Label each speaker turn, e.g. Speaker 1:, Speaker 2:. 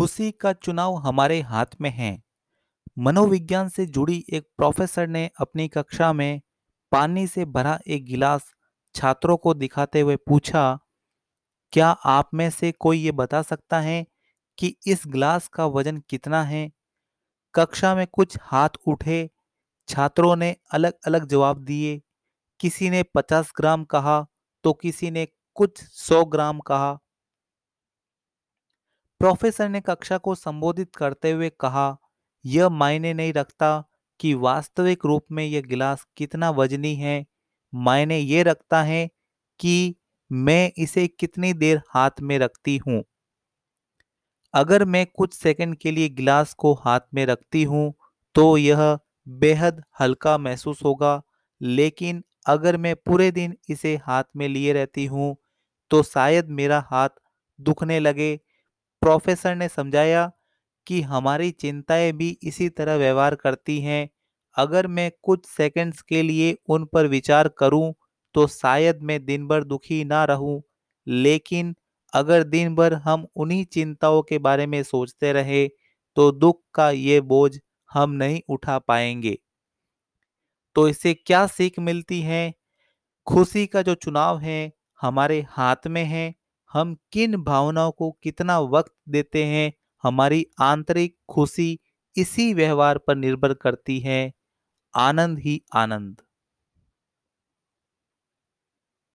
Speaker 1: खुशी का चुनाव हमारे हाथ में है। मनोविज्ञान से जुड़ी एक प्रोफेसर ने अपनी कक्षा में पानी से भरा एक गिलास छात्रों को दिखाते हुए पूछा, क्या आप में से कोई ये बता सकता है कि इस गिलास का वज़न कितना है? कक्षा में कुछ हाथ उठे, छात्रों ने अलग अलग जवाब दिए। किसी ने पचास ग्राम कहा तो किसी ने कुछ सौ ग्राम कहा। प्रोफेसर ने कक्षा को संबोधित करते हुए कहा, यह मायने नहीं रखता कि वास्तविक रूप में यह गिलास कितना वजनी है। मायने ये रखता है कि मैं इसे कितनी देर हाथ में रखती हूँ। अगर मैं कुछ सेकंड के लिए गिलास को हाथ में रखती हूँ तो यह बेहद हल्का महसूस होगा। लेकिन अगर मैं पूरे दिन इसे हाथ में लिए रहती हूँ तो शायद मेरा हाथ दुखने लगे प्रोफेसर ने समझाया कि हमारी चिंताएँ भी इसी तरह व्यवहार करती हैं। अगर मैं कुछ सेकंड्स के लिए उन पर विचार करूँ तो शायद मैं दिन भर दुखी ना रहूँ। लेकिन अगर दिन भर हम उन्हीं चिंताओं के बारे में सोचते रहे तो दुख का ये बोझ हम नहीं उठा पाएँगे। तो इससे क्या सीख मिलती है? खुशी का जो चुनाव है, हमारे हाथ में है हम किन भावनाओं को कितना वक्त देते हैं, हमारी आंतरिक खुशी इसी व्यवहार पर निर्भर करती है। आनंद ही आनंद।